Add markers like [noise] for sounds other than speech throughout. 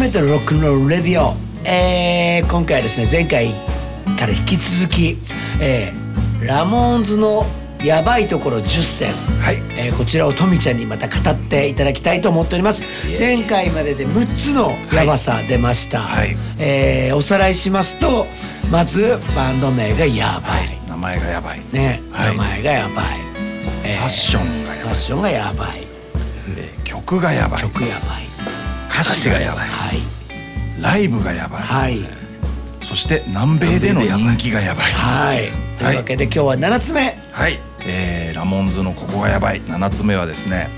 初めてのロックンロールレディオ、えー、今回はですね前回から引き続き、えー、ラモーンズのやばいところ10選、はい。えー、こちらをトミちゃんにまた語っていただきたいと思っております。前回までで6つのやばさ出ました、はい。えーおさらいしますとまずバンド名がやばい、名前がやばい、ね、はい。名前がやばい、えファッションがやばい。ファッションがやばい。えー曲がやばい。曲やばい。歌詞がやばいはいライブがやばい、はい。そして南米での人気がやばい。はい。というわけで今日は7つ目。はい、えーラモンズのここがやばい。7つ目はですね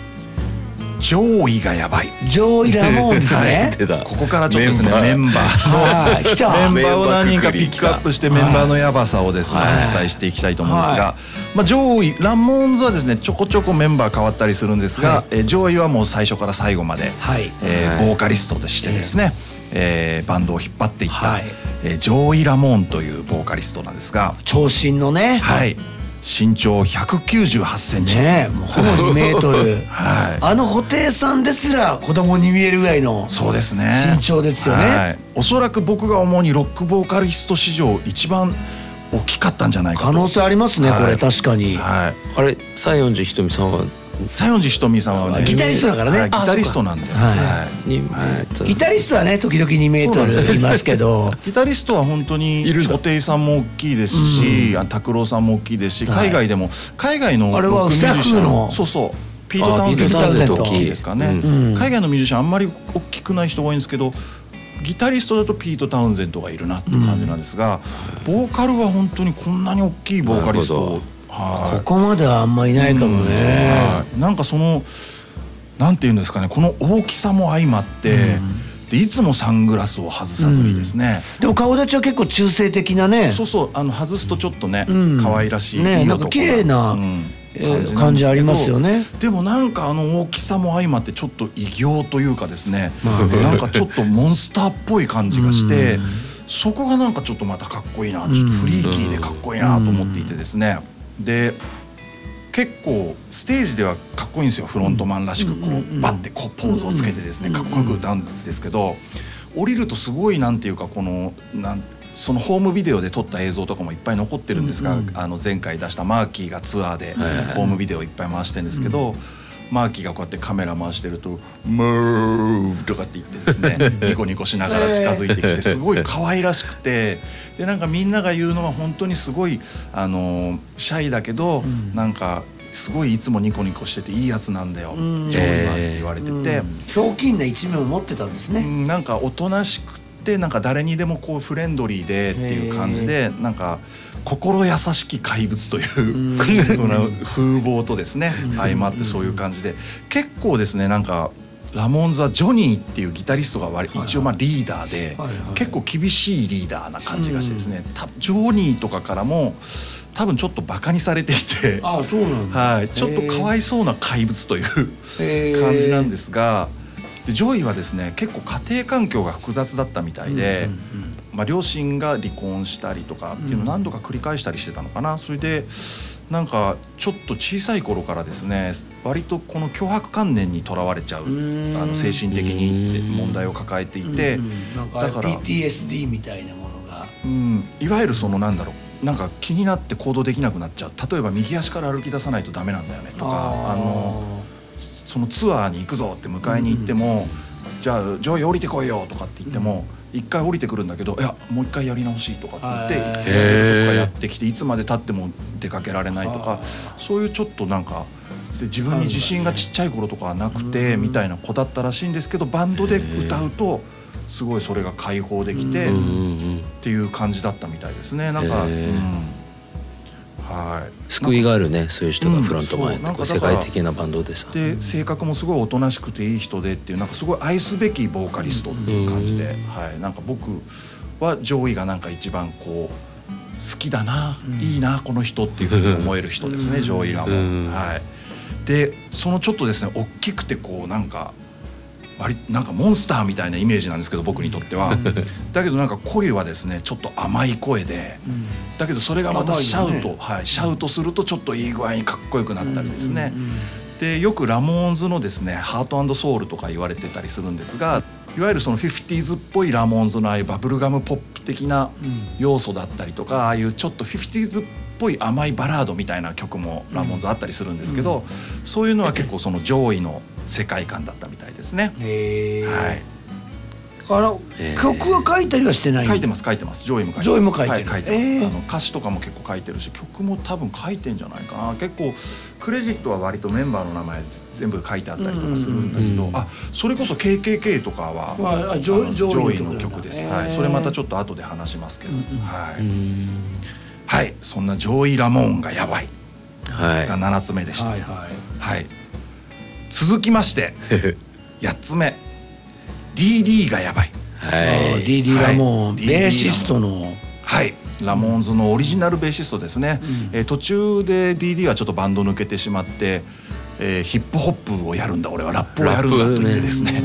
上位がやばい。上位ラモーンですね [laughs] 出た。ここからちょっとですねメメンンバー。はい。来た。[laughs] メンバーを何人かピックアップしてメンバーのヤバさをですねはい。お伝えしていきたいと思うんですはがまあ上位ラモーンズはですねちょこちょこメンバー変わったりするんですがえー上位はもう最初から最後まではい。はい。えーボーカリストとしてですねえーバンドを引っ張っていったはい。えージョイ・ラモーンというボーカリストなんですが長身のね。はい。身長198センチ。ねもうほぼ2メートル。[laughs] はい。あの布袋さんですら子供に見えるぐらいのそうですね。身長ですよね。はい。おそらく僕が思うにロックボーカリスト史上一番大きかったんじゃないかと。可能性ありますねこれはい確かに。はい。あれ西園寺ひとみさんは西園寺ひとみさんはねギタリストだからね。はいギタリストなんではい。ギタリストはね時々2メートルいますけど。ギタリストは本当に布袋さんも大きいですし、あ拓郎さんも大きいですし、はい。海外でも海外のあれはロックミュージシャン。そうそう。ピート・タウンゼント。大きいですかね、うん。海外のミュージシャンあんまり大きくない人が多いんですけどギタリストだとピート・タウンゼントがいるなっていう感じなんですが、ボーカルは本当にこんなに大きいボーカリストここまではあんまいないかもね。はい。なんかそのなんていうんですかね。この大きさも相まって、でいつもサングラスを外さずにですね、でも顔立ちは結構中性的なね。そうそう。あの外すとちょっとね、うん。可愛らしい、ねなんか綺麗な感じありますよね。でもなんかあの大きさも相まってちょっと異形というかですね,、まなんかちょっとモンスターっぽい感じがして、そこがなんかちょっとまたかっこいいなちょっとフリーキーでかっこいいなと思っていてですね、で結構ステージではかっこいいんですよフロントマンらしくこうバッてこうポーズをつけてですねかっこよく歌うんですけど降りるとすごいなんていうかこのなんそのホームビデオで撮った映像とかもいっぱい残ってるんですが、あの前回出したマーキーがツアーでホームビデオいっぱい回してるんですけど、マーキーがこうやってカメラ回してると「MOVE」とかって言ってですね [laughs] ニコニコしながら近づいてきてすごい可愛らしくてでなんかみんなが言うのは本当にすごいあのシャイだけど、なんかすごいいつもニコニコしてていいやつなんだよ、ん。ジョイはって言われてて。ひょうきんな一面を持ってたんですね。うんなんかおとなしくてなんか誰にでもこうフレンドリーでっていう感じでなんか心優しき怪物という風貌とですね相まってそういう感じで結構ですねなんかラモンズはジョニーっていうギタリストが割一応まあリーダーで結構厳しいリーダーな感じがしてですねたジョニーとかからも多分ちょっとバカにされていて。ああそうなんだ。はい、ちょっとかわいそうな怪物という感じなんですがでジョイはですね結構家庭環境が複雑だったみたいで、まあ、両親が離婚したりとかっていうのを何度か繰り返したりしてたのかな、それでなんかちょっと小さい頃からですね割とこの強迫観念にとらわれちゃうあん。の精神的に問題を抱えていて、だから PTSD みたいなものが。うん、いわゆるそのなんだろうなんか気になって行動できなくなっちゃう。例えば右足から歩き出さないとダメなんだよねとかあのそのツアーに行くぞって迎えに行っても、じゃあ上位降りてこいよとかって言っても、一回降りてくるんだけどいやもう一回やり直しとかって言ってとかやってきていつまでたっても出かけられないとかそういうちょっとなんかで自分に自信がちっちゃい頃とかはなくてみたいな子だったらしいんですけどバンドで歌うとすごいそれが解放できて。うんうんうんっていう感じだったみたいですね。なんか、うんはい。救いがあるねそういう人がフロント前うんそう世界的なバンドでさ。で性格もすごいおとなしくていい人でっていうなんかすごい愛すべきボーカリストっていう感じで、はい、なんか僕は上位がなんか一番こう好きだな、いいなこの人っていうふうに思える人ですね、[laughs] 上位がも、うん。はい、でそのちょっとですね大きくてこうなんか割なんかモンスターみたいなイメージなんですけど僕にとっては。[laughs] だけどなんか声はですねちょっと甘い声で、だけどそれがまたシャウト、ね。はい、シャウトするとちょっといい具合にかっこよくなったりですね、でよくラモーンズのですね「ハートソウル」とか言われてたりするんですがいわゆるその 50s っぽいラモーンズのああいうバブルガムポップ的な要素だったりとか、ああいうちょっと 50s っぽい甘いバラードみたいな曲もラモンズあったりするんですけど、そういうのは結構その上位の世界観だったみたいですね。はいあのへー曲は書いたりはしてない書いてます書いてます上位も書いてます上位も書いてるはい、書いてます、あの歌詞とかも結構書いてるし曲も多分書いてんじゃないかな結構クレジットは割とメンバーの名前全部書いてあったりとかするんだけど、うんあそれこそ KKK とかは、まあ上上位の曲です、はい、それまたちょっと後で話しますけど、はい、うんはい、そんな上位ラモーンがやばい。はい。が7つ目でした、ははい。いはい。続きまして [laughs] 8つ目。DD がやばい。あはい。ー DD ラモン、はい。ベーシストの。はい。ラモーンズのオリジナルベーシストですね、えー途中で DD はちょっとバンド抜けてしまって、えーヒップホップをやるんだ俺は。ラップをやるんだと言ってですね。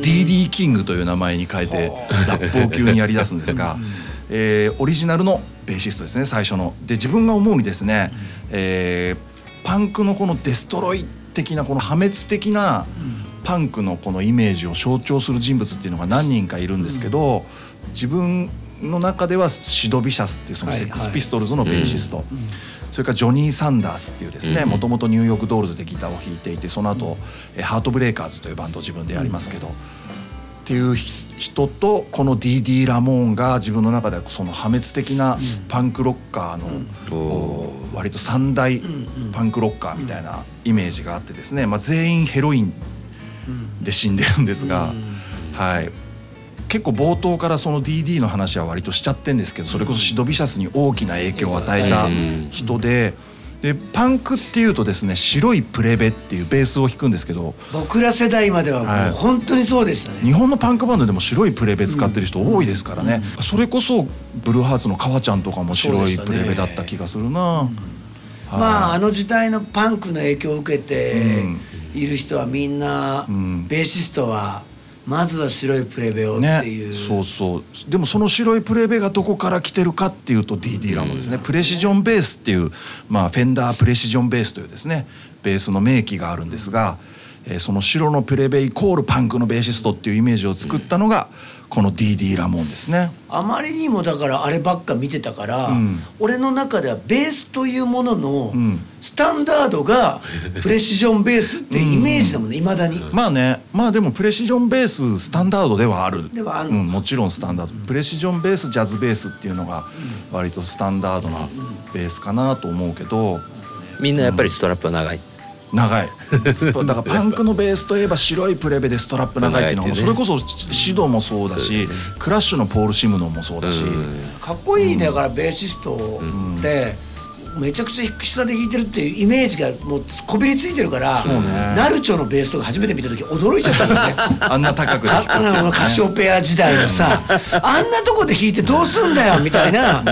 DD キングという名前に変えてラップを急にやりだすんですが、[laughs] えーオリジナルのベーシストですね最初の。で自分が思うにですね、えーパンクのこのデストロイ的なこの破滅的なパンクのこのイメージを象徴する人物っていうのが何人かいるんですけど、自分の中ではシド・ビシャスっていうそのはいセックスピストルズのベーシスト、それからジョニー・サンダースっていうですねうんもともとニューヨークドールズでギターを弾いていてその後、えハートブレイカーズというバンドを自分でやりますけど、っていうひ人とこの DD・ ラモーンが自分の中ではその破滅的なパンクロッカーの、お割と三大パンクロッカーみたいなイメージがあってですね、まあ、全員ヘロインで死んでるんですが、はい、結構冒頭からその DD の話は割としちゃってんですけどそれこそシドビシャスに大きな影響を与えた人で。でパンクっていうとですね白いプレベっていうベースを弾くんですけど僕ら世代まではもはい。う本当にそうでしたね、日本のパンクバンドでも白いプレベ使ってる人多いですからね、それこそブルーハーツの川ちゃんとかも白いプレベだった気がするな、はい。まああの時代のパンクの影響を受けてうん。いる人はみんな、ん。ベーシストはまずは白いプレベをっていう、ね、そうそう。でもその白いプレベがどこから来てるかっていうと DD ラモンですね、プレシジョンベースっていう、まあ、フェンダープレシジョンベースというですねベースの名機があるんですが、えーその白のプレベイコールパンクのベーシストっていうイメージを作ったのがこの DD ラモンですね。あまりにもだからあればっか見てたから、うん。俺の中ではベースというもののん。スタンダードが [laughs] プレシジョンベースっていうイメージだもんねいまだに。まあねまあでもプレシジョンベーススタンダードではある。ではあうん、もちろんスタンダード。プレシジョンベースジャズベースっていうのが割とスタンダードなベースかなと思うけど。みんなやっぱりストラップは長い長い。[laughs] だからパンクのベースといえば白いプレベでストラップ長いっていうのが長いっていうね。それこそシドもそうだしクラッシュのポール・シムノンもそうだしかっこいいだからベーシストってめちゃくちゃ下で弾いてるっていうイメージがもうこびりついてるから、ね。ナルチョのベースとか初めて見た時驚いちゃったんだよね。あんな高くで弾くあのカシオペア時代のさあんなとこで弾いてどうすんだよみたいな、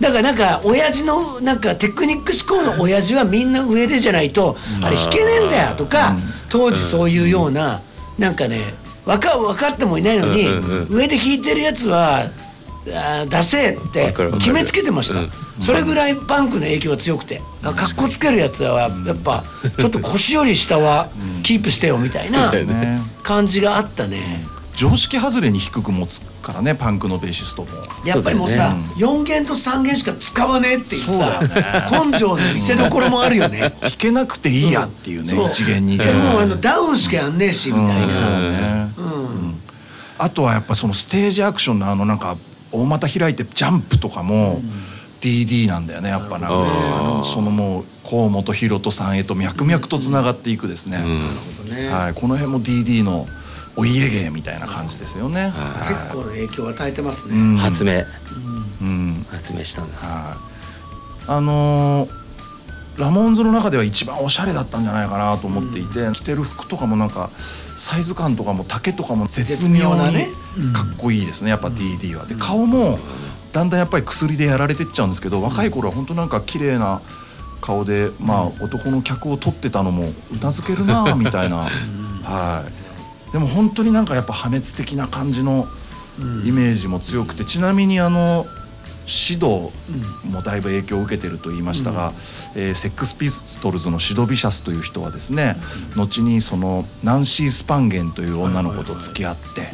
だからなんか親父のなんかテクニック思考の親父はみんな上でじゃないとあれ弾けねえんだよとか当時そういうようななんかね分か分かってもいないのにうんうん。上で弾いてるやつは出せって決めつけてました。うん。それぐらいパンクの影響が強くて。あかっこつけるやつはやっぱちょっと腰より下はキープしてよみたいな感じがあったね。常識外れに低く持つからねパンクのベーシストも。やっぱりもうさね。4弦と3弦しか使わねえっていうさよ根性の見せどころもあるよね。弾けなくていいやっていうねそう。一弦二弦。でもあのダウンしかやんねえしみたいうん。そうな。ね。うん。あとはやっぱそのステージアクションのあのなんか大股開いてジャンプとかも DD なんだよねやっぱなんか。あー。あのそのもう河本大翔さんへと脈々とつながっていくですね、ね。はい、この辺も DD のお家芸みたいな感じですよね。結構な影響を与えてますね。うん。発明。うん。発明したんだ。はい、あのーラモーンズの中では一番おしゃれだったんじゃないかなと思っていて、着てる服とかもなんかサイズ感とかも丈とかも絶絶妙に妙なね。かっこいいですねやっぱ DD は。で顔もだんだんやっぱり薬でやられてっちゃうんですけど若い頃は本当なんか綺麗な顔でまあ男の客を取ってたのもうなずけるなみたいな、[laughs] はい、でも本当になんかやっぱ破滅的な感じのイメージも強くてちなみにあのシドもだいぶ影響を受けてると言いましたが、えーセックスピストルズのシド・ビシャスという人はですね、後にそのナンシー・スパンゲンという女の子と付き合って、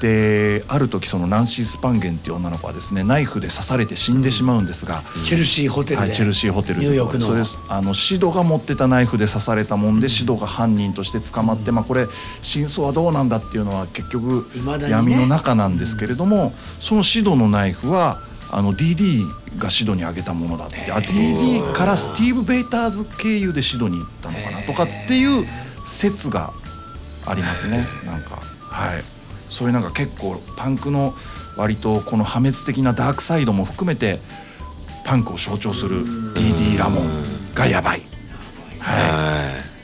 である時そのナンシー・スパンゲンっていう女の子はですねナイフで刺されて死んでしまうんですが、チェルシーホテルで、はい、チェルシーホテルニューヨークの。それあのシドが持ってたナイフで刺されたもんで、シドが犯人として捕まって、まあ、これ真相はどうなんだっていうのは結局闇の中なんですけれども、そのシドのナイフはあの DD がシドにあげたものだってあ DD からスティー。ブ・ベイターズ経由でシドに行ったのかなとかっていう説がありますね。なんかはい。そういうなんか結構パンクの割とこの破滅的なダークサイドも含めてパンクを象徴する DD ラモンがやばい。はは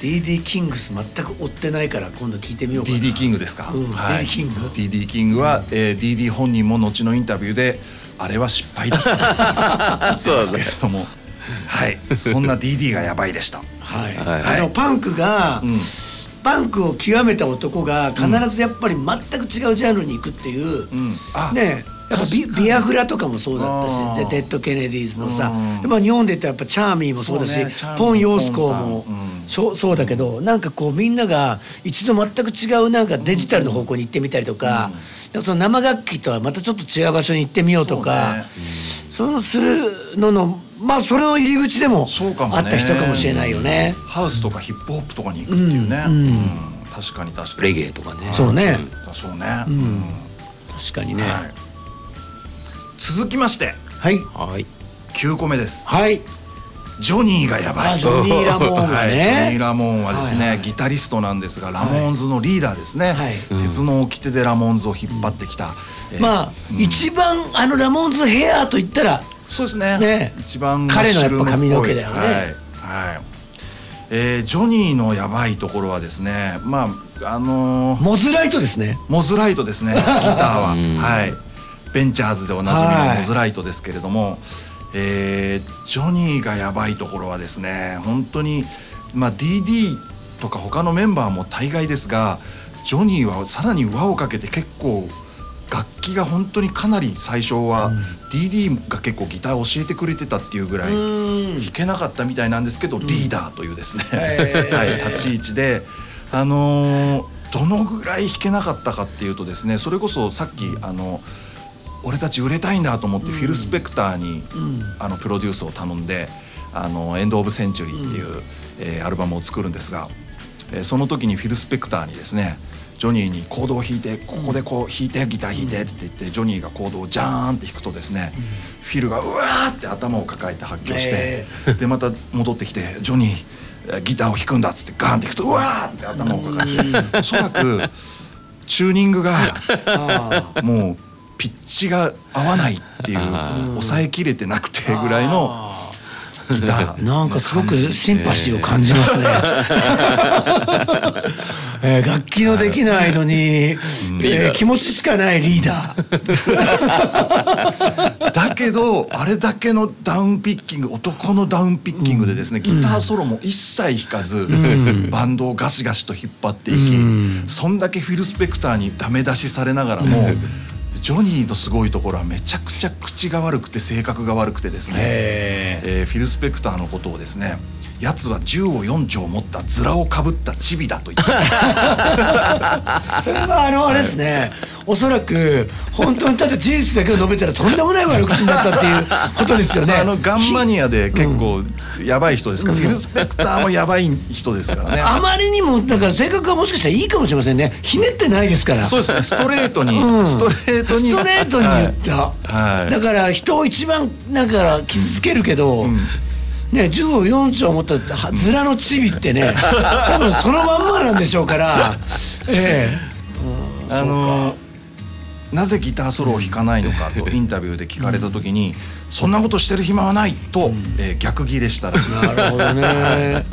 DD キングス全く追ってないから今度聞いてみようかな。DD キングですか、うんはい、DD キング DD キングは、えー DD 本人も後のインタビューであれは失敗だ。ったんですけれども。はい。そんな DD がやばいでした。はい、はい。あのパンクが、うん。パンクを極めた男が必ずやっぱり全く違うジャンルに行くっていう、うん。あ。ねやっぱビビアフラとかもそうだったしデッド・ケネディーズのさうん。で、まあ、日本で言ったらやっぱチャーミーもそうだしポン・ヨースコーもそうそうだけどなんかこうみんなが一度全く違うなんかデジタルの方向に行ってみたりとか,、なんかその生楽器とはまたちょっと違う場所に行ってみようとかそうのするののまあそれの入り口でもそうかもね。あった人かもしれないよね。ハウスとかヒップホップとかに行くっていうね、うんうん。うん。確かに確かに。レゲエとかね。そうね。ん。そうね、ん。確かにね。はい、続きましてはい。はい。9個目です。はい。ジョニーがやばい。あジョニー・ラモーンがはい、ジョニー・ね。ラモンはですね、はいはいギタリストなんですがラモーンズのリーダーですね、はい。鉄の掟でラモーンズを引っ張ってきた、えーまあ、一番あのラモンズヘアと言ったらそうですね。ね。一番彼のやっぱ髪の毛だよね。はい、はい。えージョニーのやばいところはですねまああのーモズライトですね。モズライトですね [laughs] ギターは、うん。はいベンチャーズでおなじみはいのモズライトですけれども、えージョニーがやばいところはですね本当にまあ DD とか他のメンバーも大概ですがジョニーはさらに輪をかけて結構楽器が本当にかなり最初は DD が結構ギターを教えてくれてたっていうぐらいうん。弾けなかったみたいなんですけど、リーダーというですね、はい、立ち位置で、あのーどのぐらい弾けなかったかっていうとですねそれこそさっきあの俺たち売れたいんだと思ってフィル・スペクターに、あのプロデュースを頼んで「あのエンド・オブ・センチュリー」っていう、えーアルバムを作るんですが、えーその時にフィル・スペクターにですねジョニーにコードを弾いてここでこう弾いてギター弾いてって言ってジョニーがコードをジャーンって弾くとですね、フィルがうわーって頭を抱えて発狂して、でまた戻ってきて「ジョニーえーギターを弾くんだ」っつってガーンって弾くとうわーって頭を抱えておそらくチューニングが [laughs] あ。もうピッチが合わないっていう抑えきれてなくてぐらいのギター。ーなんかすごくシンパシーを感じますね。[laughs] えー楽器のできないのに、えー気持ちしかないリーダー。[laughs] だけどあれだけのダウンピッキング男のダウンピッキングでですね、ギターソロも一切弾かず、バンドをガシガシと引っ張っていき、そんだけフィル・スペクターにダメ出しされながらも、ジョニーのすごいところはめちゃくちゃ口が悪くて性格が悪くてですね、ええーフィル・スペクターのことをですねやつは銃を4丁持ったズラをかぶったチビだと言ってそれはあのあれですね、おそらく本当にただ事実だけを述べたらとんでもない悪口になったっていうことですよね。[laughs] あのガンマニアで結構やばい人ですから、フィル・スペクターもやばい人ですからね。あまりにもだから性格がもしかしたらいいかもしれませんね。ひねってないですから。そうですね。ストレートに、[laughs] うん。ストレートに。ストレートに言った、はい。だから人を一番だから傷つけるけど、ね、銃を4丁持ったはズラのチビってね [laughs] 多分そのまんまなんでしょうから、[laughs] えあのなぜギターソロを弾かないのかとインタビューで聞かれた時に、そんなことしてる暇はないと、えー逆ギレしたらしい。えなるほどね。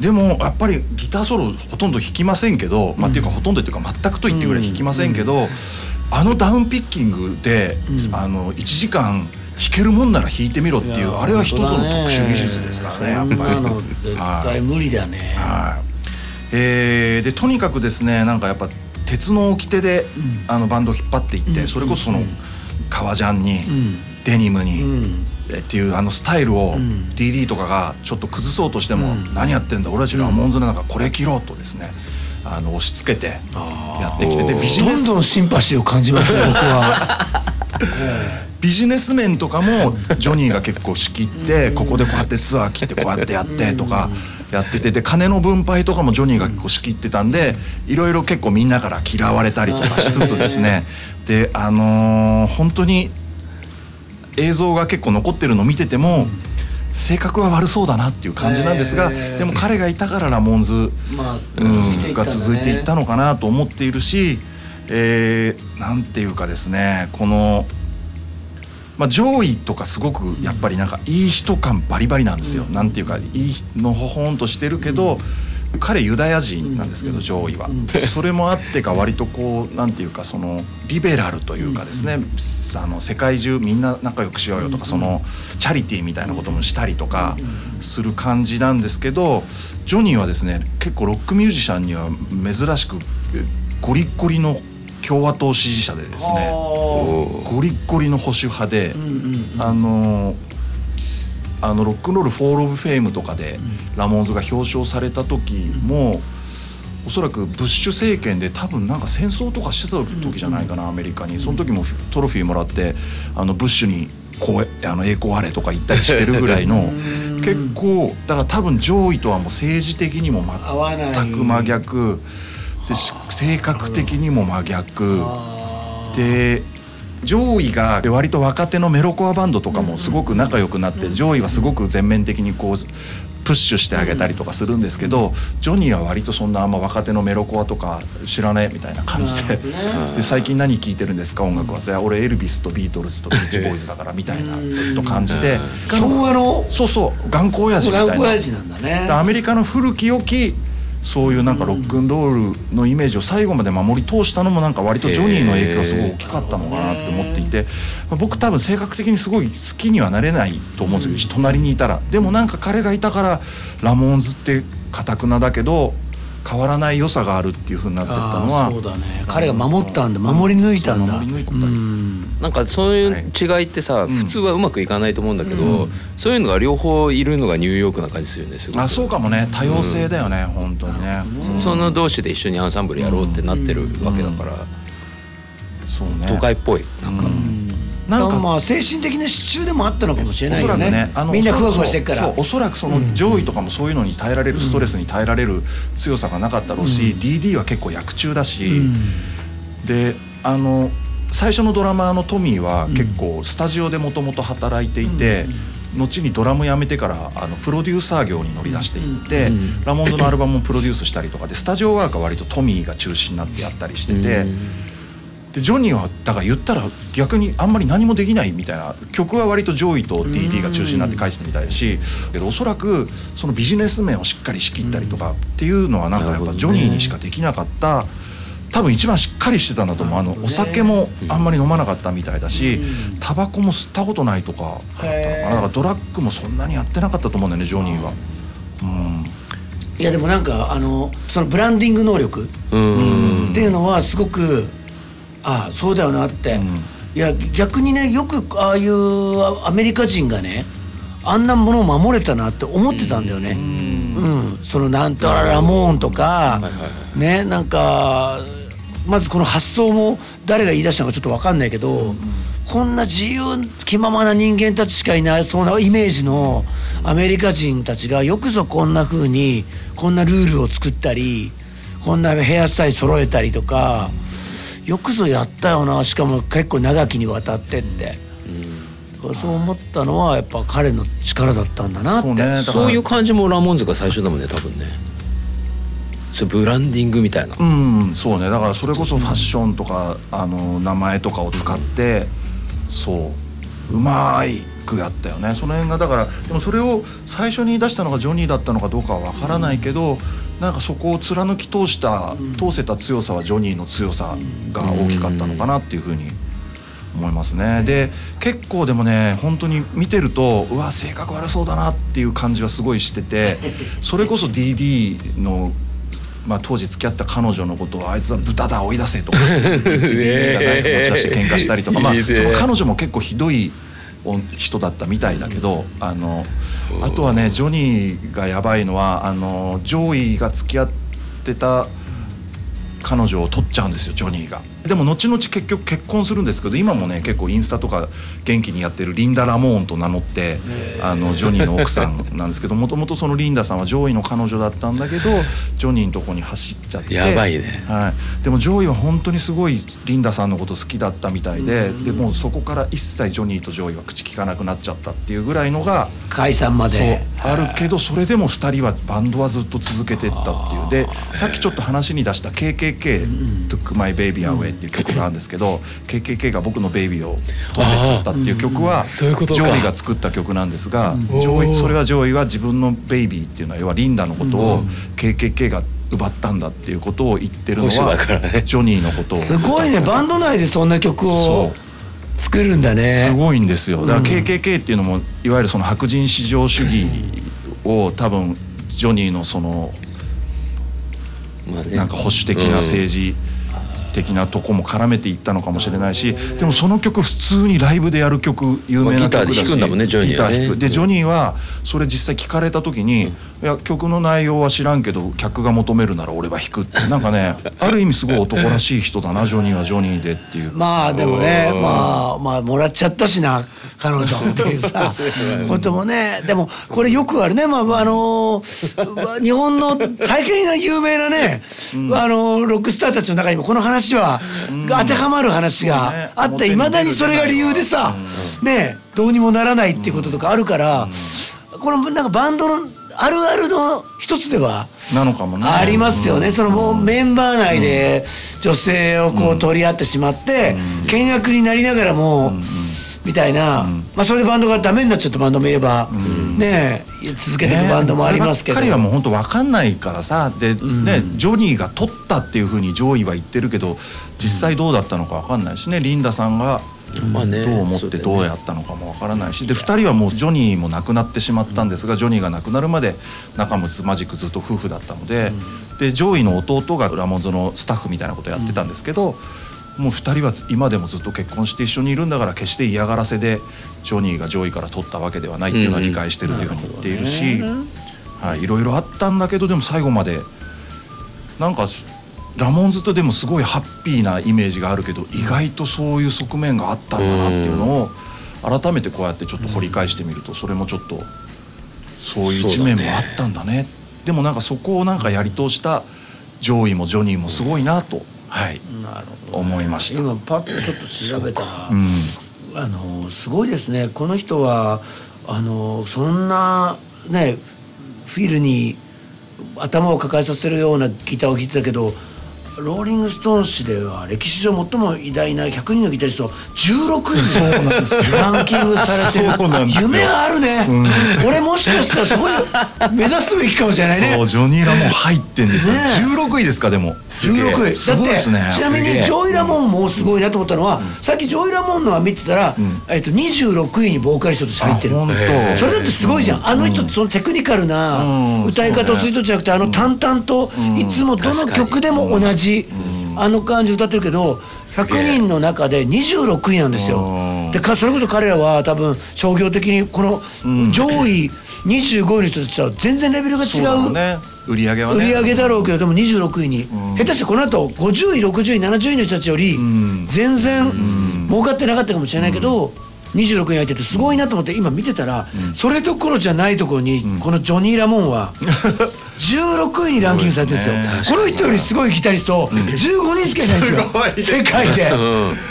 でもやっぱりギターソロほとんど弾きませんけど、まあっていうかほとんどっていうか全くと言ってぐらい弾きませんけど、あのダウンピッキングで、あの1時間弾けるもんなら弾いてみろっていうあれは一つの特殊技術ですからねやっぱり。無理だね。はい。えーでとにかくですねなんかやっぱ鉄の掟で、あのバンドを引っ張っていって、それこそその革ジャンに、ん。デニムに、っていうあのスタイルをん。DD とかがちょっと崩そうとしても、何やってんだ俺たちラモンズの中これ着ろとですねあの押し付けてやってきてでビジネスどんどんシンパシーを感じますね僕は [laughs] ビジネス面とかもジョニーが結構仕切ってここでこうやってツアー切ってこうやってやってとかやっててで金の分配とかもジョニーが結構仕切ってたんでいろいろ結構みんなから嫌われたりとかしつつですね。であのー本当に映像が結構残ってるの見てても性格は悪そうだなっていう感じなんですがでも彼がいたからラモンズまあうん、が続いていったのかなと思っているし、えーなんていうかですねこの、まあ、上位とかすごくやっぱりなんかいい人感バリバリなんですよ、なんていうかいいのほほんとしてるけど、彼ユダヤ人なんですけど、上位は、それもあってか割とこうなんていうかそのリベラルというかですね、あの世界中みんな仲良くしようよとか、そのチャリティーみたいなこともしたりとかする感じなんですけどジョニーはですね結構ロックミュージシャンには珍しくえゴリッゴリの共和党支持者でですねゴリッゴリの保守派で、うんうんあのあのロックンロール Hall of Fame とかでラモンズが表彰された時もおそらくブッシュ政権で多分なんか戦争とかしてた時じゃないかなアメリカに。その時もトロフィーもらってあのブッシュにこうあの栄光あれとか言ったりしてるぐらいの結構だから多分ジョイとはもう政治的にも全く真逆。でし性格的にも真逆。あで上位が割と若手のメロコアバンドとかもすごく仲良くなって上位はすごく全面的にこうプッシュしてあげたりとかするんですけどジョニーは割とそんなあんま若手のメロコアとか知らねえみたいな感じで。で最近何聴いてるんですか？音楽は「いや俺エルビスとビートルズとビーチボーイズだから」みたいなずっと感じで。ー昭和のそうそう頑固親父みたいなアメリカの古き良きそういうなんかロックンロールのイメージを最後まで守り通したのもなんか割とジョニーの影響がすごい大きかったのかなって思っていて僕多分性格的にすごい好きにはなれないと思うんですよ。隣にいたら。でもなんか彼がいたからラモンズってかたくなだけど変わらない良さがあるっていう風になってったのはそうだね。彼が守ったんだ。守り抜いたんだ。なんかそういう違いってさ、ん普通はうまくいかないと思うんだけど、そういうのが両方いるのがニューヨークな感じするんですよあそうかもね。多様性だよね、本当にね、その同士で一緒にアンサンブルやろうってなってるわけだから、そうね。都会っぽい。なんか、なんかまあ精神的な支柱でもあったのかもしれないよね。ねあのみんなふわふわしてるから。おそらくその上位とかもそういうのに耐えられる、ストレスに耐えられる強さがなかったろうし、DD は結構役中だし、であの最初のドラマーのトミーは結構スタジオでもともと働いていて、後にドラム辞めてからあのプロデューサー業に乗り出していって、ラモンドのアルバムもプロデュースしたりとかでスタジオワークは割とトミーが中心になってやったりしてて。でジョニーはだから言ったら逆にあんまり何もできないみたいな曲は割とジョイと DD が中心になって書いてたみたいだしけどおそらくそのビジネス面をしっかり仕切ったりとかっていうのはなんかやっぱジョニーにしかできなかった多分一番しっかりしてたんだと思う。あのお酒もあんまり飲まなかったみたいだしタバコも吸ったことないとかだったのかな。だからドラッグもそんなにやってなかったと思うんだよねジョニーは。うん。いやでもなんかあのそのブランディング能力うん。っていうのはすごくあそうだよなって、ん。いや逆にねよくああいうアメリカ人がねあんなものを守れたなって思ってたんだよね。うん、そのなんとかラモーンとか、ねなんかまずこの発想も誰が言い出したのかちょっと分かんないけど、こんな自由気ままな人間たちしかいないそうなイメージのアメリカ人たちがよくぞこんな風にこんなルールを作ったりこんなヘアスタイル揃えたりとかよくぞやったよな。しかも結構長きにわたってって。そう思ったのはやっぱ彼の力だったんだなって。そうね。そういう感じもラモンズが最初だもんね多分ね。そうブランディングみたいな、うんそうね。だからそれこそファッションとかあの名前とかを使って、そう。うまいくやったよね。その辺がだからでもそれを最初に出したのがジョニーだったのかどうかは分からないけど、なんかそこを貫き通した、通せた強さはジョニーの強さが大きかったのかなっていうふうに思いますね。で結構でもね本当に見てるとうわ性格悪そうだなっていう感じはすごいしてて [laughs] それこそ DD のまあ、当時付き合った彼女のことをあいつは豚だ追い出せとか [laughs] DD が誰か持ち出して喧嘩したりとか、まあ、その彼女も結構ひどい人だったみたいだけどあのあとはねジョニーがやばいのはあのジョイが付き合ってた彼女を取っちゃうんですよジョニーが。でも後々結局結婚するんですけど今もね結構インスタとか元気にやってるリンダ・ラモーンと名乗ってあのジョニーの奥さんなんですけどもともとそのリンダさんはジョイの彼女だったんだけどジョニーのとこに走っちゃって。やばいね、はい、でもジョイは本当にすごいリンダさんのこと好きだったみたいででもうそこから一切ジョニーとジョイは口聞かなくなっちゃったっていうぐらいのが解散まで。あるけどそれでも2人はバンドはずっと続けてったっていう。でさっきちょっと話に出した KKK「Took My Baby Away」っていう曲があるんですけど KKK が僕のベイビーを取ってっちゃったっていう曲はジョイが作った曲なんですがジョイそれはジョイは自分のベイビーっていうのは要はリンダのことを KKK が奪ったんだっていうことを言ってるのはジョニーのことを。すごいね。バンド内でそんな曲を作るんだね。すごいんですよ。だから KKK っていうのもいわゆるその白人至上主義を多分ジョニーのそのなんか保守的な政治的なとこも絡めていったのかもしれないしでもその曲普通にライブでやる曲有名な曲だし、ギター弾くんだもんねジョニーは、ね、でジョニーはそれ実際聞かれた時に、うんいや曲の内容は知らんけど客が求めるなら俺は弾くって。なんかね [laughs] ある意味すごい男らしい人だなジョニーはジョニーでっていう。まあでもねまあまあもらっちゃったしな彼女っていうさ。[laughs] こともねでもこれよくあるね。まああの日本の大変な有名なね、うん、あのロックスターたちの中にもこの話は当てはまる話があっていまだにそれが理由でさねどうにもならないっていうこととかあるからこのなんかバンドのあるあるの一つではなのかもね。ありますよね、そのもうメンバー内で女性をこう取り合ってしまって、険悪になりながらも、みたいな、まあ、それでバンドがダメになっちゃったバンドもいれば、ね続けていくバンドもありますけど、ね、彼はもう本当分かんないからさで、ねジョニーが取ったっていうふうに上位は言ってるけど実際どうだったのか分かんないしね。リンダさんがまあね、どう思ってどうやったのかもわからないし、で2人はもうジョニーも亡くなってしまったんですがジョニーが亡くなるまで仲睦まじくずっと夫婦だったので,、で上位の弟がラモンズのスタッフみたいなことやってたんですけど、もう2人は今でもずっと結婚して一緒にいるんだから決して嫌がらせでジョニーが上位から取ったわけではないっていうのは理解してるというふうに言っているし、はい、いろいろあったんだけどでも最後までなんかラモンズとでもすごいハッピーなイメージがあるけど意外とそういう側面があったんだなっていうのを改めてこうやってちょっと掘り返してみるとそれもちょっとそういう一面もあったんだね。でもなんかそこをなんかやり通した上位もジョニーもすごいなと、はい、思いました。今パッとちょっと調べたら、うん、あのすごいですね。この人はあのそんなねフィルに頭を抱えさせるようなギターを弾いてたけどローリング・ストーン誌では歴史上最も偉大な100人のギタリスト16位そうなんですランキングされてる。夢があるね、うん、俺もしかしたらそこに目指すべきかもしれないね。そうジョニー・ラモン入ってんですよ、ね、16位ですかでも。16位。だって、ね、ちなみにジョイ・ラモンもすごいなと思ったのは、うん、さっきジョイ・ラモンのは見てたら、うん、えっと、26位にボーカリストとして入ってる。それだってすごいじゃん。あの人そのテクニカルな歌い方をする人じゃなくてあの淡々といつもどの曲でも同じじ、あの感じ歌ってるけど100人の中で26位なんですよ。でそれこそ彼らは多分商業的にこの上位25位の人たちとは全然レベルが違う。ね。売り上げはね。売り上げだろうけどでも26位に、下手してこの後50位60位70位の人たちより全然儲かってなかったかもしれないけど、26に入っててすごいなと思って今見てたら、それどころじゃないところに、このジョニー・ラモンは [laughs] 16位にランキングされてるんですよ。この人よりすごいギタリスト15人しかいないんですよ。世界で、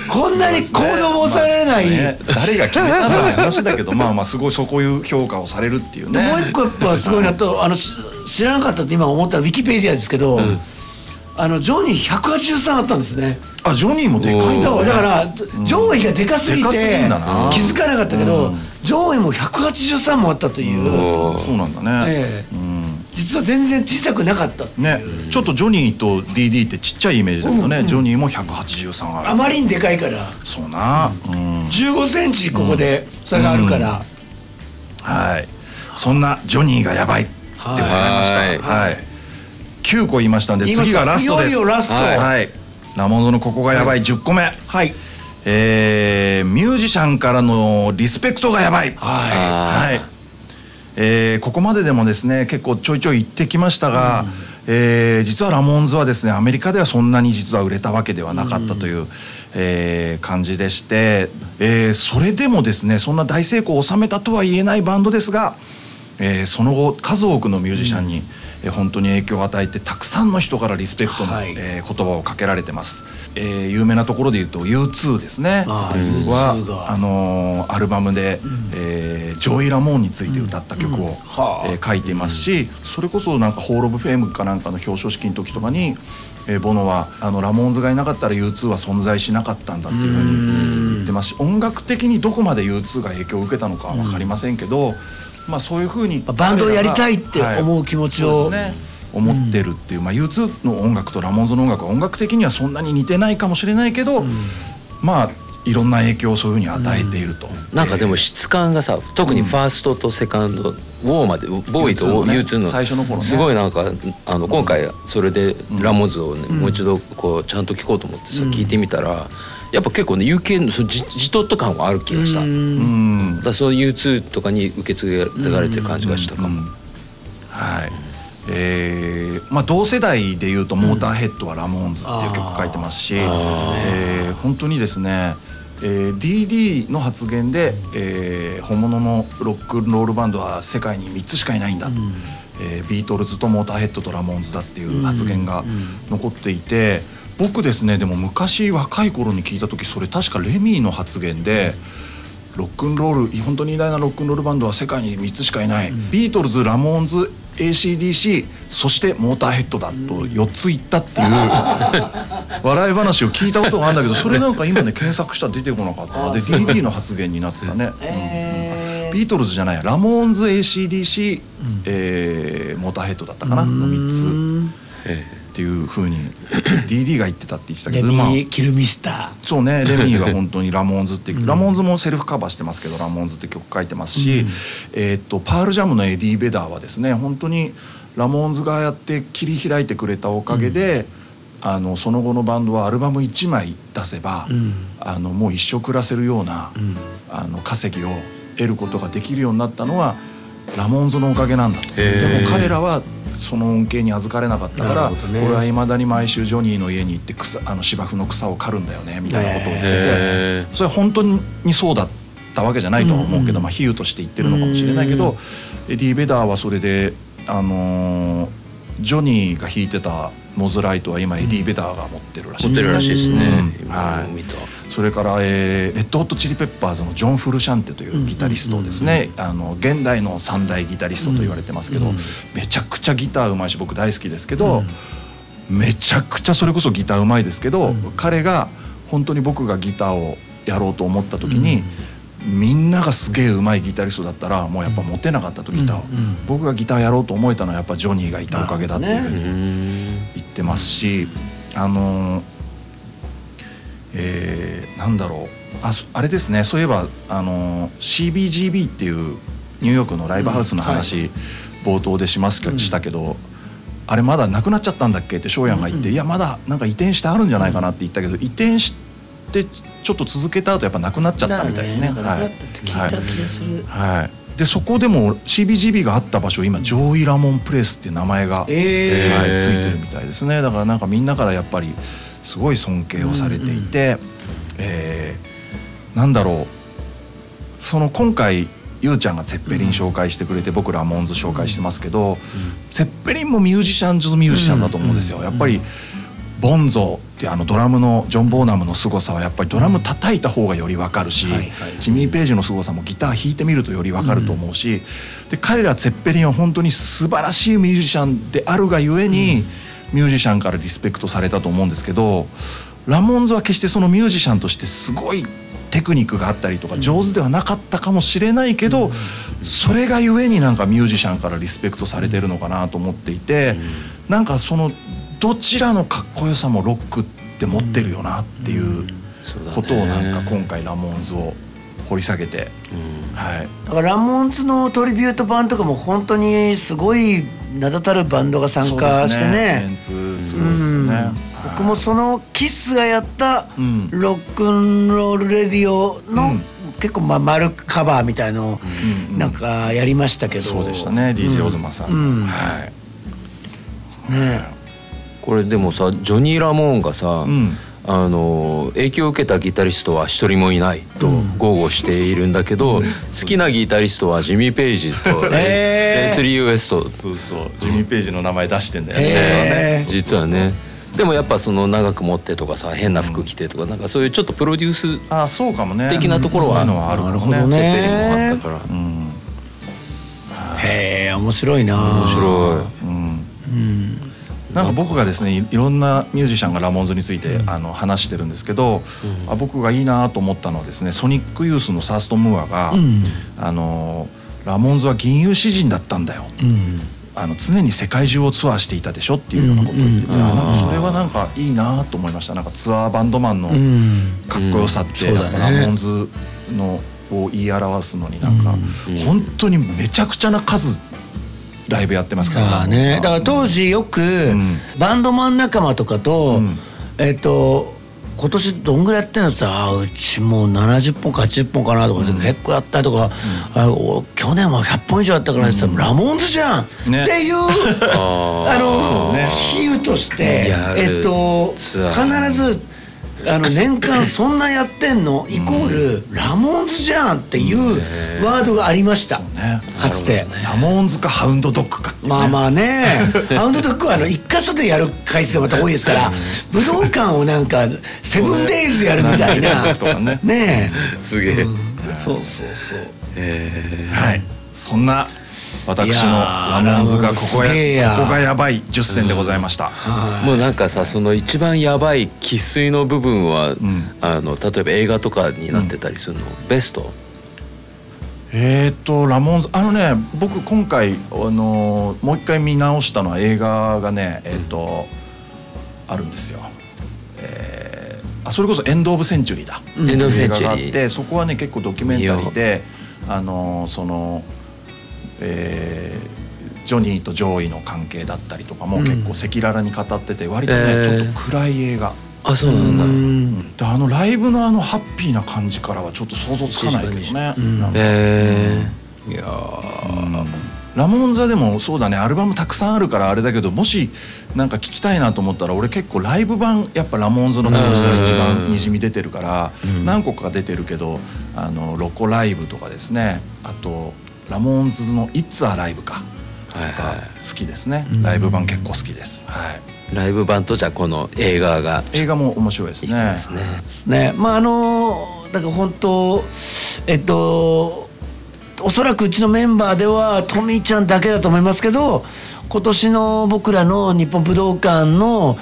こんなに行動も抑えられない、誰が決めたんだって話だけど [laughs] まあまあすごいそういう評価をされるっていうね。もう一個やっぱすごいなとあの知らなかったって今思ったらウィキペディアですけど、あのジョニー183あったんですねあジョニーもでかいんだ。だから上位がでかすぎて気づかなかったけど、上位も183もあったという。そうなんだね、え実は全然小さくなかった。ねちょっとジョニーと DD ってちっちゃいイメージだけどね、ジョニーも183ある。あまりにでかいから。そうな、うん、15センチここで差があるから、はい。そんなジョニーがやばいでございました。はい。9個言いましたんで次がラストです。いよいよラスト。はいはいラモンズのここがやばい。10個目、はい。えーミュージシャンからのリスペクトがやばい。はあはい、えーここまででもですね結構ちょいちょい言ってきましたが、えー実はラモンズはですねアメリカではそんなに実は売れたわけではなかったという、えー感じでして、えーそれでもですねそんな大成功を収めたとは言えないバンドですが、えーその後数多くのミュージシャンに、えー本当に影響を与えてたくさんの人からリスペクトの、はい。えー言葉をかけられてます、えー有名なところで言うと U2 ですね。あー U2 はがあのーアルバムで、えージョイ・ラモーンについて歌った曲を、はあ。えー書いていますし、それこそなんかホール・オブ・フェームかなんかの表彰式の時とかに、えーボノはあのラモーンズがいなかったら U2 は存在しなかったんだっていうふうに言ってますし音楽的にどこまで U2 が影響を受けたのかは分かりませんけど、まあそういうふうにバンドをやりたいって思う気持ちを。そうですね。思ってるっていう、まあ、U2 の音楽とラモンズの音楽は音楽的にはそんなに似てないかもしれないけど、まあいろんな影響をそういうふうに与えていると。なんかでも質感がさ特にファーストとセカンド、ウォーまでボーイと U2 のね U2 の最初の頃ね。すごいなんかあの今回それでラモンズをね、もう一度こうちゃんと聞こうと思ってさ、聞いてみたらやっぱ結構ね UK のそのじじとっと感はある気がした。だうん。からその U2 とかに受け継がれてる感じがしたかも。はい。えーまあ、同世代でいうと「モーターヘッド」はラモーンズっていう曲書いてますし、えー本当にですね、えー DD の発言で、えー本物のロックンロールバンドは世界に3つしかいないんだと、えービートルズとモーターヘッドとラモーンズだっていう発言が残っていて僕ですねでも昔若い頃に聞いた時それ確かレミーの発言で。ロックンロール本当に偉大なロックンロールバンドは世界に3つしかいない、ビートルズラモーンズ ACDC そしてモーターヘッドだと4つ言ったっていう [laughs] 笑い話を聞いたことがあるんだけどそれなんか今ね検索したら出てこなかったので DD の発言になってたね、えビートルズじゃないやラモーンズ ACDC、えーモーターヘッドだったかなの3つっていうふうに [coughs] DD が言ってたって言ってたけれどまあ。レミー・キルミスターそうね [laughs] レミーは本当にラモーンズって、ラモーンズもセルフカバーしてますけどラモーンズって曲書いてますし、えーっとパールジャムのエディ・ベダーはですね本当にラモーンズがやって切り開いてくれたおかげで、あのその後のバンドはアルバム1枚出せば、ん。あのもう一生暮らせるような、あの稼ぎを得ることができるようになったのはラモーンズのおかげなんだと。でも彼らはその恩恵に預かれなかったから、ね。俺はいまだに毎週ジョニーの家に行って草あの芝生の草を刈るんだよねみたいなことを言ってて、へそれは本当にそうだったわけじゃないとは思うけど、まあ、比喩として言ってるのかもしれないけど、エディ・ベダーはそれで、あのージョニーが弾いてたモズライトは今エディ・ベダーが持ってるらしいです。持ってるらしいですね。うん。今はい。それから、えーレッドホットチリペッパーズのジョン・フルシャンテというギタリストですね、あの現代の三大ギタリストと言われてますけど、めちゃくちゃギターうまいし僕大好きですけど、めちゃくちゃそれこそギターうまいですけど、彼が本当に僕がギターをやろうと思った時に、みんながすげえうまいギタリストだったらもうやっぱ持てなかったとギターを、僕がギターやろうと思えたのはやっぱジョニーがいたおかげだっていうふうに言ってますしあのーえーなんだろう。あそあれですね。そういえばあのー CBGB っていうニューヨークのライブハウスの話、冒頭でしますけしたけど、あれまだなくなっちゃったんだっけ？って翔やんが言って、いやまだなんか移転してあるんじゃないかなって言ったけど移転してちょっと続けた後やっぱなくなっちゃったみたいですね。なんかなくなったって聞い。はい、でそこでも CBGB があった場所今ジョイ・ラモン・プレスっていう名前が、えー。はい、ついてるみたいですね。だからなんかみんなからやっぱりすごい尊敬をされていて、えーなんだろう。その今回ゆうちゃんがゼッペリン紹介してくれて、僕ラモンズ紹介してますけど、ゼッペリンもミュージシャンズミュージシャンだと思うんですよ、やっぱりボンゾってあのドラムのジョン・ボーナムの凄さはやっぱりドラム叩いた方がより分かるし、ジミー・ページの凄さもギター弾いてみるとより分かると思うし、で彼らゼッペリンは本当に素晴らしいミュージシャンであるがゆえに、ミュージシャンからリスペクトされたと思うんですけどラモンズは決してそのミュージシャンとしてすごいテクニックがあったりとか上手ではなかったかもしれないけど、それがゆえになんかミュージシャンからリスペクトされてるのかなと思っていて、なんかそのどちらのかっこよさもロックって持ってるよなっていうことをなんか今回ラモーンズを掘り下げて、はい。だからラモンズのトリビュート版とかも本当にすごい名だたるバンドが参加してね。メンツすごいですね、はい僕もそのキスがやったうん。ロックンロールレディオの、うん。結構まあ丸カバーみたいのをうんうんなんかやりましたけど、そうでしたね DJ オズマさん、うん。はい。ね。これでもさジョニー・ラモーンがさ、うん。あの影響を受けたギタリストは一人もいないと豪語しているんだけど、好きなギタリストはジミー・ペイジとレ,、へー。レスリー・ウエスト。そうそう。ジミー・ペイジの名前出してんだよね、へー。実はねでもやっぱその長く持ってとかさ変な服着てとかなんかそういうちょっとプロデュースああそうかもね。的なところはそういうのはあるかもねなるほどね。チェッペリンもあったから。うん。へえ面白いな。面白い。うん。なんか僕がですねいいろんなミュージシャンがラモンズについて、あの話してるんですけど、あ僕がいいなと思ったのはですねソニックユースのサースト・ムーアが、ん。あのラモンズは銀融詩人だったんだよ、うんあの常に世界中をツアーしていたでしょっていうようなことを言ってて、うんあなんかそれはなんかいいなと思いました。なんかツアーバンドマンのうん。かっこよさって、うん。やっぱラモンズのを言い表すのになんか、本当にめちゃくちゃな数ライブやってますからね。だから当時よくん。バンドマン仲間とかと、うん。えっ、と今年どんぐらいやってんのって言ったらあーうちもう70本か80本かなとかで結構やったりとか、あお去年は100本以上やったからって言ったら、ラモンズじゃん、ね。っていうああの比喩としてえっと必ずあの年間そんなやってんの？イコールラモンズじゃんっていうワードがありました。ね。かつて。ラモンズかハウンドドッグかまあまあね。[laughs] ハウンドドッグはあの一箇所でやる回数がまた多いですから武道館をなんかセブンデイズやるみたいな。ね。ねすげえ、えそうそうそう。えはい。そんな私のラモンズがここやや。ここがやばい10選でございました、ーもうなんかさその一番やばい生粋の部分は、ん。あの例えば映画とかになってたりするの、ベスト？えー、とラモンズあのね僕今回、あのーもう一回見直したのは映画がねえっ、と、あるんですよ、えーあそれこそ「エンド・オブ・センチュリーだ」エンドオブセンチュリー。映画があってそこはね結構ドキュメンタリーであのーそのえージョニーとジョーイの関係だったりとかも結構赤裸々に語ってて割とね、えー。ちょっと暗い映画。あそうなんだ、うん。であのライブのあのハッピーな感じからはちょっと想像つかないけどね、なんか。えいやー。ラモンズはでもそうだねアルバムたくさんあるからあれだけどもしなんか聞きたいなと思ったら俺結構ライブ版やっぱラモンズの楽しさが一番にじみ出てるから何個か出てるけどあのロコライブとかですね。あとラモンズの「It's a Live」かーはい。がは好きですね。ライブ版結構好きです、はい、い、ライブ版とじゃあこの映画が。映画も面白いですいいねですね。ね。まああのだから本当えっとおそらくうちのメンバーではトミーちゃんだけだと思いますけど今年の僕らの日本武道館の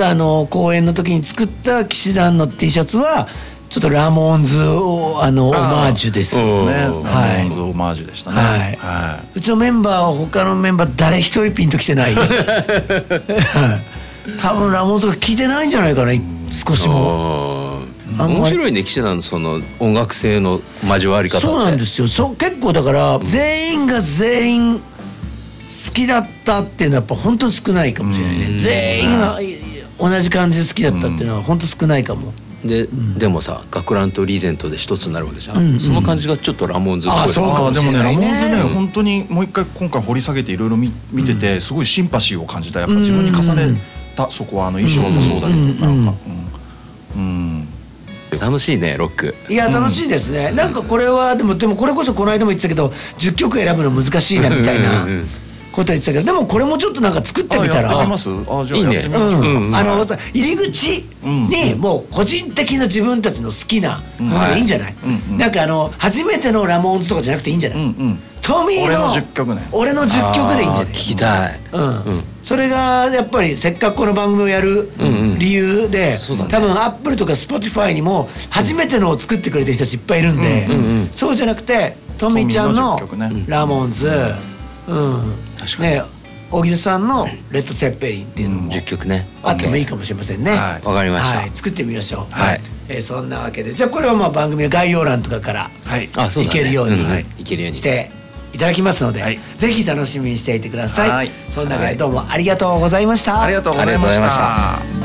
あの公演の時に作った騎士団の T シャツはちょっとラモンズをあのオマージュです。うん。ですねラはいモンズオマージュでしたね。はい。はうちのメンバーは他のメンバー誰一人ピンときてない。多分ラモンズが聞いてないんじゃないかな少しも。面白いね騎士団のその音楽性の交わり方そうなんですよ。そう結構だから全員が全員好きだったっていうのはやっぱ本当少ないかもしれないね。全員が同じ感じで好きだったっていうのは本当少ないかもで、でもさ学ランとリーゼントで一つになるわけじゃん、うんうんその感じがちょっとラモンズっぽい。あそうかでもねラしれないね。モンズね本当にもう一回今回掘り下げていろいろ見見ててすごいシンパシーを感じた。やっぱ自分に重ねたそこはあの衣装もそうだけどなんか。うんうん楽しいねロック。いや楽しいですね、なんかこれはでもでもこれこそこの間も言ってたけど10曲選ぶの難しいなみたいな。うんうんうんこと言ってたけどでもこれもちょっとなんか作ってあみたら。あいいね。う。ん。うんあの入り口にもう個人的な自分たちの好きなものがいいんじゃない、なんかあの初めてのラモーンズとかじゃなくていいんじゃない、うんうん。トミーの俺の10曲ね。俺の10曲でいいんじゃない？聞きたい。うん。それがやっぱりせっかくこの番組をやる理由で、そうだね。多分アップルとかスポティファイにも初めてのを作ってくれてる人たちいっぱいいるんで、そうじゃなくてトミーちゃんのトミーの10曲ね。ラモンズ、うん確かに。ね大木戸さんの「レッド・ツェッペリン」っていうのも10曲ね。あってもいいかもしれませんね。はい。わかりました。はい。作ってみましょう。はい。えーそんなわけで。じゃあこれはまあ番組の概要欄とかからはい。あそうだね。いけるようにんい。けるように。していただきますので、はい。ぜひ楽しみにしていてください。はい。そんなわけでどうもありがとうございました。ありがとうございましありがとうございましたた